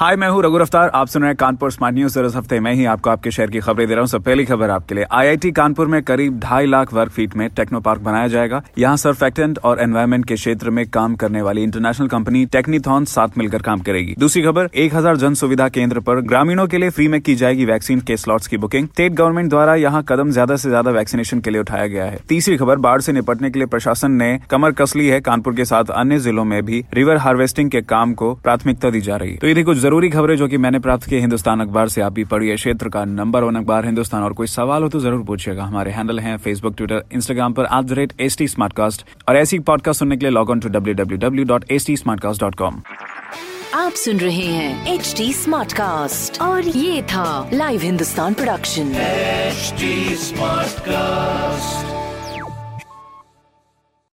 हाय, मैं हूँ रघु रफ्तार आप सुन रहे हैं कानपुर स्मार्ट न्यूज़। इस हफ़्ते मैं ही आपको आपके शहर की खबरें दे रहा हूँ। सब पहली खबर आपके लिए। आईआईटी कानपुर में करीब ढाई लाख वर्ग फीट में टेक्नो पार्क बनाया जाएगा। यहाँ सर्फेक्टेंट और एनवायरमेंट के क्षेत्र में काम करने वाली इंटरनेशनल कंपनी टेक्नीथॉन साथ मिलकर काम करेगी। दूसरी खबर, एक हज़ार जन सुविधा केंद्र पर ग्रामीणों के लिए फ्री में की जाएगी वैक्सीन के स्लॉट्स की बुकिंग। स्टेट गवर्नमेंट द्वारा यहाँ कदम ज़्यादा से ज़्यादा वैक्सीनेशन के लिए उठाया गया है। तीसरी खबर, बाढ़ से निपटने के लिए प्रशासन ने कमर कस ली है। कानपुर के साथ अन्य जिलों में भी रिवर हार्वेस्टिंग के काम को प्राथमिकता दी जा रही है। तो ये कुछ ज़रूरी खबरें जो कि मैंने प्राप्त की हिंदुस्तान अखबार से आप भी पढ़िए क्षेत्र का नंबर वन अखबार हिंदुस्तान। और कोई सवाल हो तो ज़रूर पूछिएगा। हमारे हैंडल हैं फेसबुक ट्विटर इंस्टाग्राम पर at the rate S T और ऐसी पॉडकास्ट सुनने के लिए log on to W W W dot S T Smartcast dot com आप सुन रहे हैं एच टी स्मार्ट कास्ट और ये था live Hindustan production HD Smartcast.